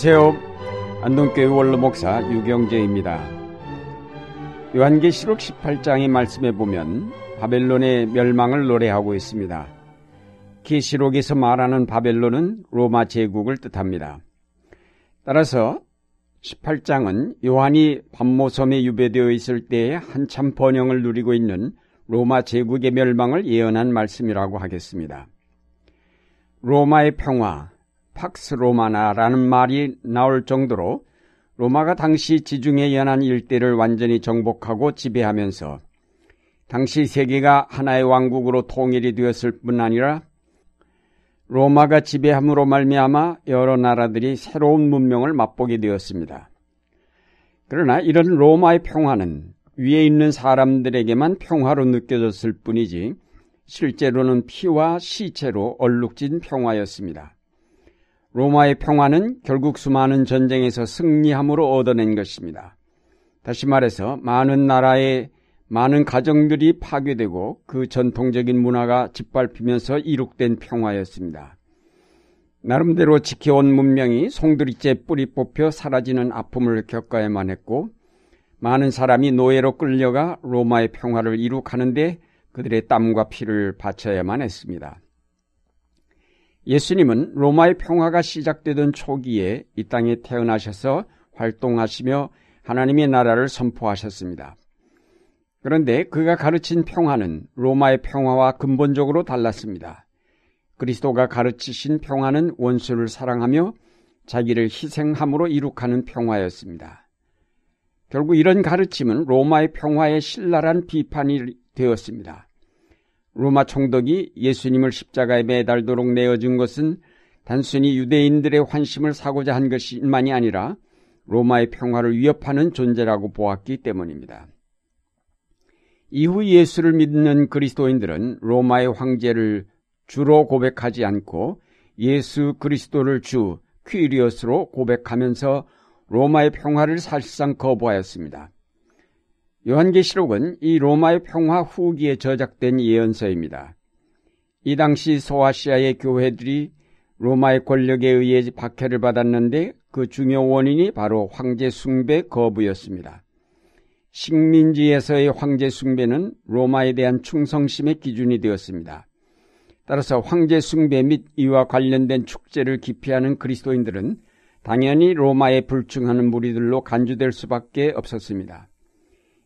안녕하세요. 안동교회 원로 목사 유경재입니다. 요한계시록 18장의 말씀에 보면 바벨론의 멸망을 노래하고 있습니다. 계시록에서 말하는 바벨론은 로마 제국을 뜻합니다. 따라서 18장은 요한이 반모섬에 유배되어 있을 때에 한참 번영을 누리고 있는 로마 제국의 멸망을 예언한 말씀이라고 하겠습니다. 로마의 평화, 팍스 로마나라는 말이 나올 정도로 로마가 당시 지중해 연안 일대를 완전히 정복하고 지배하면서 당시 세계가 하나의 왕국으로 통일이 되었을 뿐 아니라 로마가 지배함으로 말미암아 여러 나라들이 새로운 문명을 맛보게 되었습니다. 그러나 이런 로마의 평화는 위에 있는 사람들에게만 평화로 느껴졌을 뿐이지 실제로는 피와 시체로 얼룩진 평화였습니다. 로마의 평화는 결국 수많은 전쟁에서 승리함으로 얻어낸 것입니다. 다시 말해서 많은 나라의 많은 가정들이 파괴되고 그 전통적인 문화가 짓밟히면서 이룩된 평화였습니다. 나름대로 지켜온 문명이 송두리째 뿌리 뽑혀 사라지는 아픔을 겪어야만 했고 많은 사람이 노예로 끌려가 로마의 평화를 이룩하는데 그들의 땀과 피를 바쳐야만 했습니다. 예수님은 로마의 평화가 시작되던 초기에 이 땅에 태어나셔서 활동하시며 하나님의 나라를 선포하셨습니다. 그런데 그가 가르친 평화는 로마의 평화와 근본적으로 달랐습니다. 그리스도가 가르치신 평화는 원수를 사랑하며 자기를 희생함으로 이룩하는 평화였습니다. 결국 이런 가르침은 로마의 평화의 신랄한 비판이 되었습니다. 로마 총독이 예수님을 십자가에 매달도록 내어준 것은 단순히 유대인들의 환심을 사고자 한 것만이 아니라 로마의 평화를 위협하는 존재라고 보았기 때문입니다. 이후 예수를 믿는 그리스도인들은 로마의 황제를 주로 고백하지 않고 예수 그리스도를 주 퀴리어스로 고백하면서 로마의 평화를 사실상 거부하였습니다. 요한계시록은 이 로마의 평화 후기에 저작된 예언서입니다. 이 당시 소아시아의 교회들이 로마의 권력에 의해 박해를 받았는데 그 중요 원인이 바로 황제 숭배 거부였습니다. 식민지에서의 황제 숭배는 로마에 대한 충성심의 기준이 되었습니다. 따라서 황제 숭배 및 이와 관련된 축제를 기피하는 그리스도인들은 당연히 로마에 불충하는 무리들로 간주될 수밖에 없었습니다.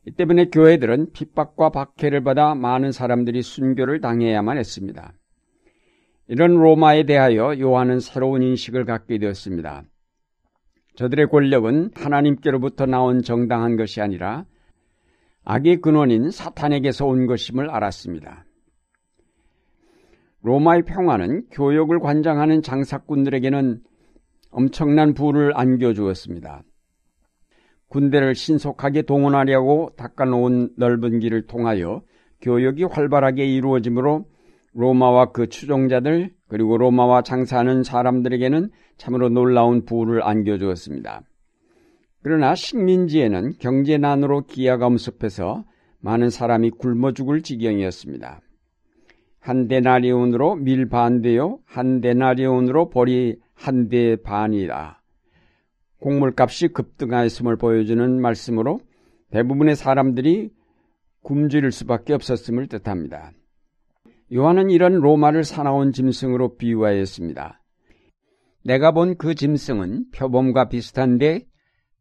이 때문에 교회들은 핍박과 박해를 받아 많은 사람들이 순교를 당해야만 했습니다. 이런 로마에 대하여 요한은 새로운 인식을 갖게 되었습니다. 저들의 권력은 하나님께로부터 나온 정당한 것이 아니라 악의 근원인 사탄에게서 온 것임을 알았습니다. 로마의 평화는 교역을 관장하는 장사꾼들에게는 엄청난 부를 안겨주었습니다. 군대를 신속하게 동원하려고 닦아놓은 넓은 길을 통하여 교역이 활발하게 이루어지므로 로마와 그 추종자들 그리고 로마와 장사하는 사람들에게는 참으로 놀라운 부를 안겨주었습니다. 그러나 식민지에는 경제난으로 기아가 엄습해서 많은 사람이 굶어 죽을 지경이었습니다. 한 데나리온으로 밀 반대요, 한 데나리온으로 벌이 한 대 반이다. 곡물값이 급등하였음을 보여주는 말씀으로 대부분의 사람들이 굶주릴 수밖에 없었음을 뜻합니다. 요한은 이런 로마를 사나운 짐승으로 비유하였습니다. 내가 본 그 짐승은 표범과 비슷한데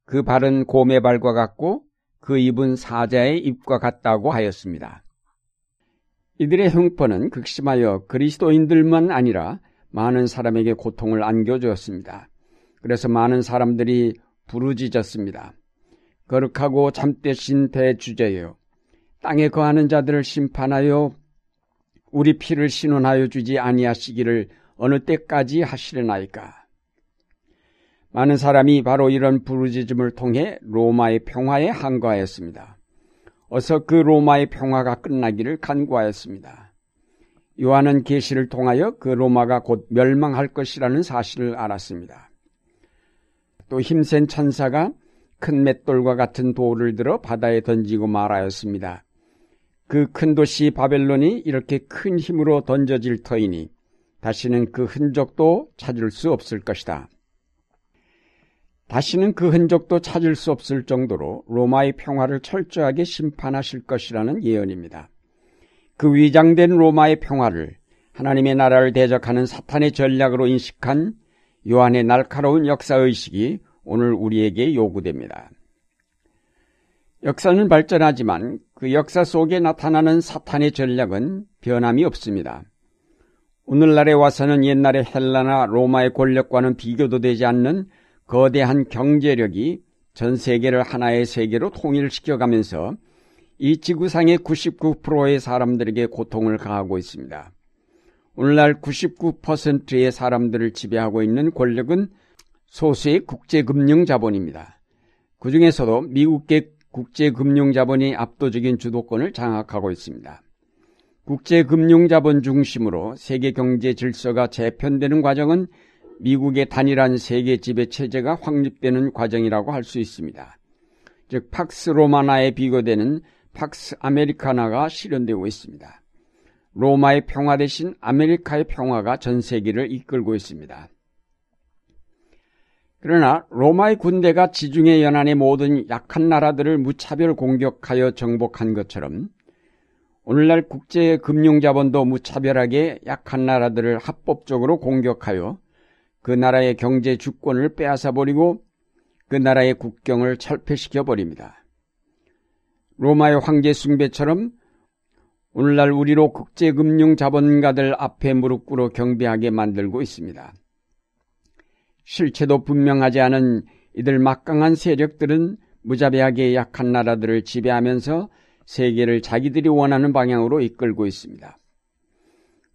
그 발은 곰의 발과 같고 그 입은 사자의 입과 같다고 하였습니다. 이들의 형편은 극심하여 그리스도인들만 아니라 많은 사람에게 고통을 안겨주었습니다. 그래서 많은 사람들이 부르짖었습니다. 거룩하고 참되신 대주제여 땅에 거하는 자들을 심판하여 우리 피를 신원하여 주지 아니하시기를 어느 때까지 하시려나이까. 많은 사람이 바로 이런 부르짖음을 통해 로마의 평화에 항거하였습니다. 어서 그 로마의 평화가 끝나기를 간구하였습니다. 요한은 계시를 통하여 그 로마가 곧 멸망할 것이라는 사실을 알았습니다. 또 힘센 천사가 큰 맷돌과 같은 돌을 들어 바다에 던지고 말하였습니다. 그 큰 도시 바벨론이 이렇게 큰 힘으로 던져질 터이니 다시는 그 흔적도 찾을 수 없을 것이다. 다시는 그 흔적도 찾을 수 없을 정도로 로마의 평화를 철저하게 심판하실 것이라는 예언입니다. 그 위장된 로마의 평화를 하나님의 나라를 대적하는 사탄의 전략으로 인식한 요한의 날카로운 역사의식이 오늘 우리에게 요구됩니다. 역사는 발전하지만 그 역사 속에 나타나는 사탄의 전략은 변함이 없습니다. 오늘날에 와서는 옛날의 헬라나 로마의 권력과는 비교도 되지 않는 거대한 경제력이 전 세계를 하나의 세계로 통일시켜가면서 이 지구상의 99%의 사람들에게 고통을 가하고 있습니다. 오늘날 99%의 사람들을 지배하고 있는 권력은 소수의 국제금융 자본입니다. 그 중에서도 미국계 국제금융 자본이 압도적인 주도권을 장악하고 있습니다. 국제금융 자본 중심으로 세계 경제 질서가 재편되는 과정은 미국의 단일한 세계 지배 체제가 확립되는 과정이라고 할 수 있습니다. 즉 팍스 로마나에 비교되는 팍스 아메리카나가 실현되고 있습니다. 로마의 평화 대신 아메리카의 평화가 전 세계를 이끌고 있습니다. 그러나 로마의 군대가 지중해 연안의 모든 약한 나라들을 무차별 공격하여 정복한 것처럼 오늘날 국제 금융자본도 무차별하게 약한 나라들을 합법적으로 공격하여 그 나라의 경제 주권을 빼앗아 버리고 그 나라의 국경을 철폐시켜 버립니다. 로마의 황제 숭배처럼 오늘날 우리로 국제금융 자본가들 앞에 무릎 꿇어 경배하게 만들고 있습니다. 실체도 분명하지 않은 이들 막강한 세력들은 무자비하게 약한 나라들을 지배하면서 세계를 자기들이 원하는 방향으로 이끌고 있습니다.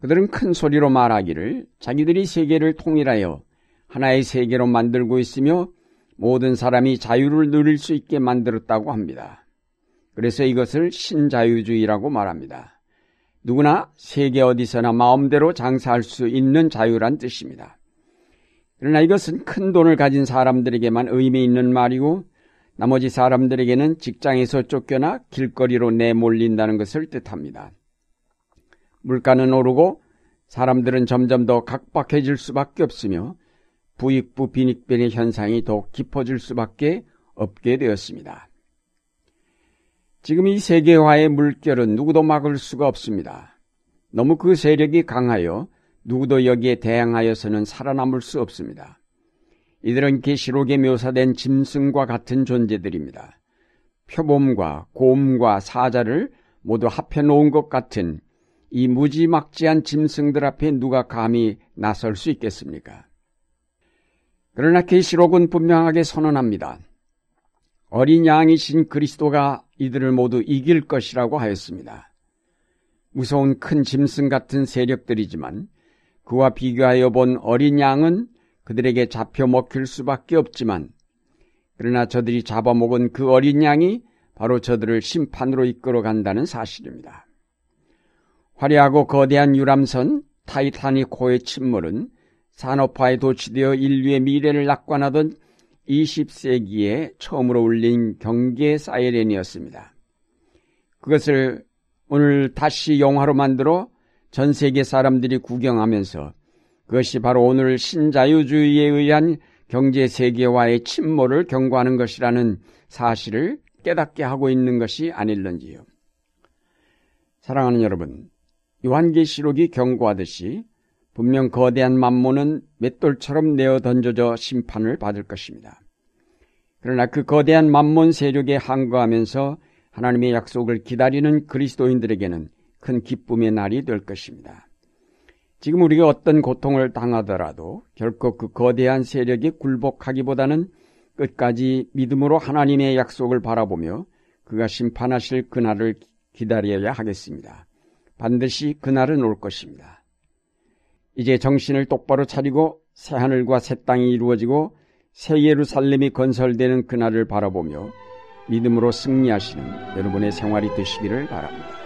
그들은 큰 소리로 말하기를 자기들이 세계를 통일하여 하나의 세계로 만들고 있으며 모든 사람이 자유를 누릴 수 있게 만들었다고 합니다. 그래서 이것을 신자유주의라고 말합니다. 누구나 세계 어디서나 마음대로 장사할 수 있는 자유란 뜻입니다. 그러나 이것은 큰 돈을 가진 사람들에게만 의미 있는 말이고 나머지 사람들에게는 직장에서 쫓겨나 길거리로 내몰린다는 것을 뜻합니다. 물가는 오르고 사람들은 점점 더 각박해질 수밖에 없으며 부익부 빈익빈의 현상이 더욱 깊어질 수밖에 없게 되었습니다. 지금 이 세계화의 물결은 누구도 막을 수가 없습니다. 너무 그 세력이 강하여 누구도 여기에 대항하여서는 살아남을 수 없습니다. 이들은 계시록에 묘사된 짐승과 같은 존재들입니다. 표범과 곰과 사자를 모두 합해 놓은 것 같은 이 무지막지한 짐승들 앞에 누가 감히 나설 수 있겠습니까? 그러나 계시록은 분명하게 선언합니다. 어린 양이신 그리스도가 이들을 모두 이길 것이라고 하였습니다. 무서운 큰 짐승 같은 세력들이지만 그와 비교하여 본 어린 양은 그들에게 잡혀 먹힐 수밖에 없지만 그러나 저들이 잡아먹은 그 어린 양이 바로 저들을 심판으로 이끌어 간다는 사실입니다. 화려하고 거대한 유람선 타이타닉호의 침몰은 산업화에 도취되어 인류의 미래를 낙관하던 20세기에 처음으로 울린 경계 사이렌이었습니다. 그것을 오늘 다시 영화로 만들어 전 세계 사람들이 구경하면서 그것이 바로 오늘 신자유주의에 의한 경제 세계화의 침몰을 경고하는 것이라는 사실을 깨닫게 하고 있는 것이 아닐런지요. 사랑하는 여러분, 요한계시록이 경고하듯이 분명 거대한 만모는 맷돌처럼 내어 던져져 심판을 받을 것입니다. 그러나 그 거대한 만몬 세력에 항거하면서 하나님의 약속을 기다리는 그리스도인들에게는 큰 기쁨의 날이 될 것입니다. 지금 우리가 어떤 고통을 당하더라도 결코 그 거대한 세력에 굴복하기보다는 끝까지 믿음으로 하나님의 약속을 바라보며 그가 심판하실 그날을 기다려야 하겠습니다. 반드시 그날은 올 것입니다. 이제 정신을 똑바로 차리고 새 하늘과 새 땅이 이루어지고 새 예루살렘이 건설되는 그날을 바라보며 믿음으로 승리하시는 여러분의 생활이 되시기를 바랍니다.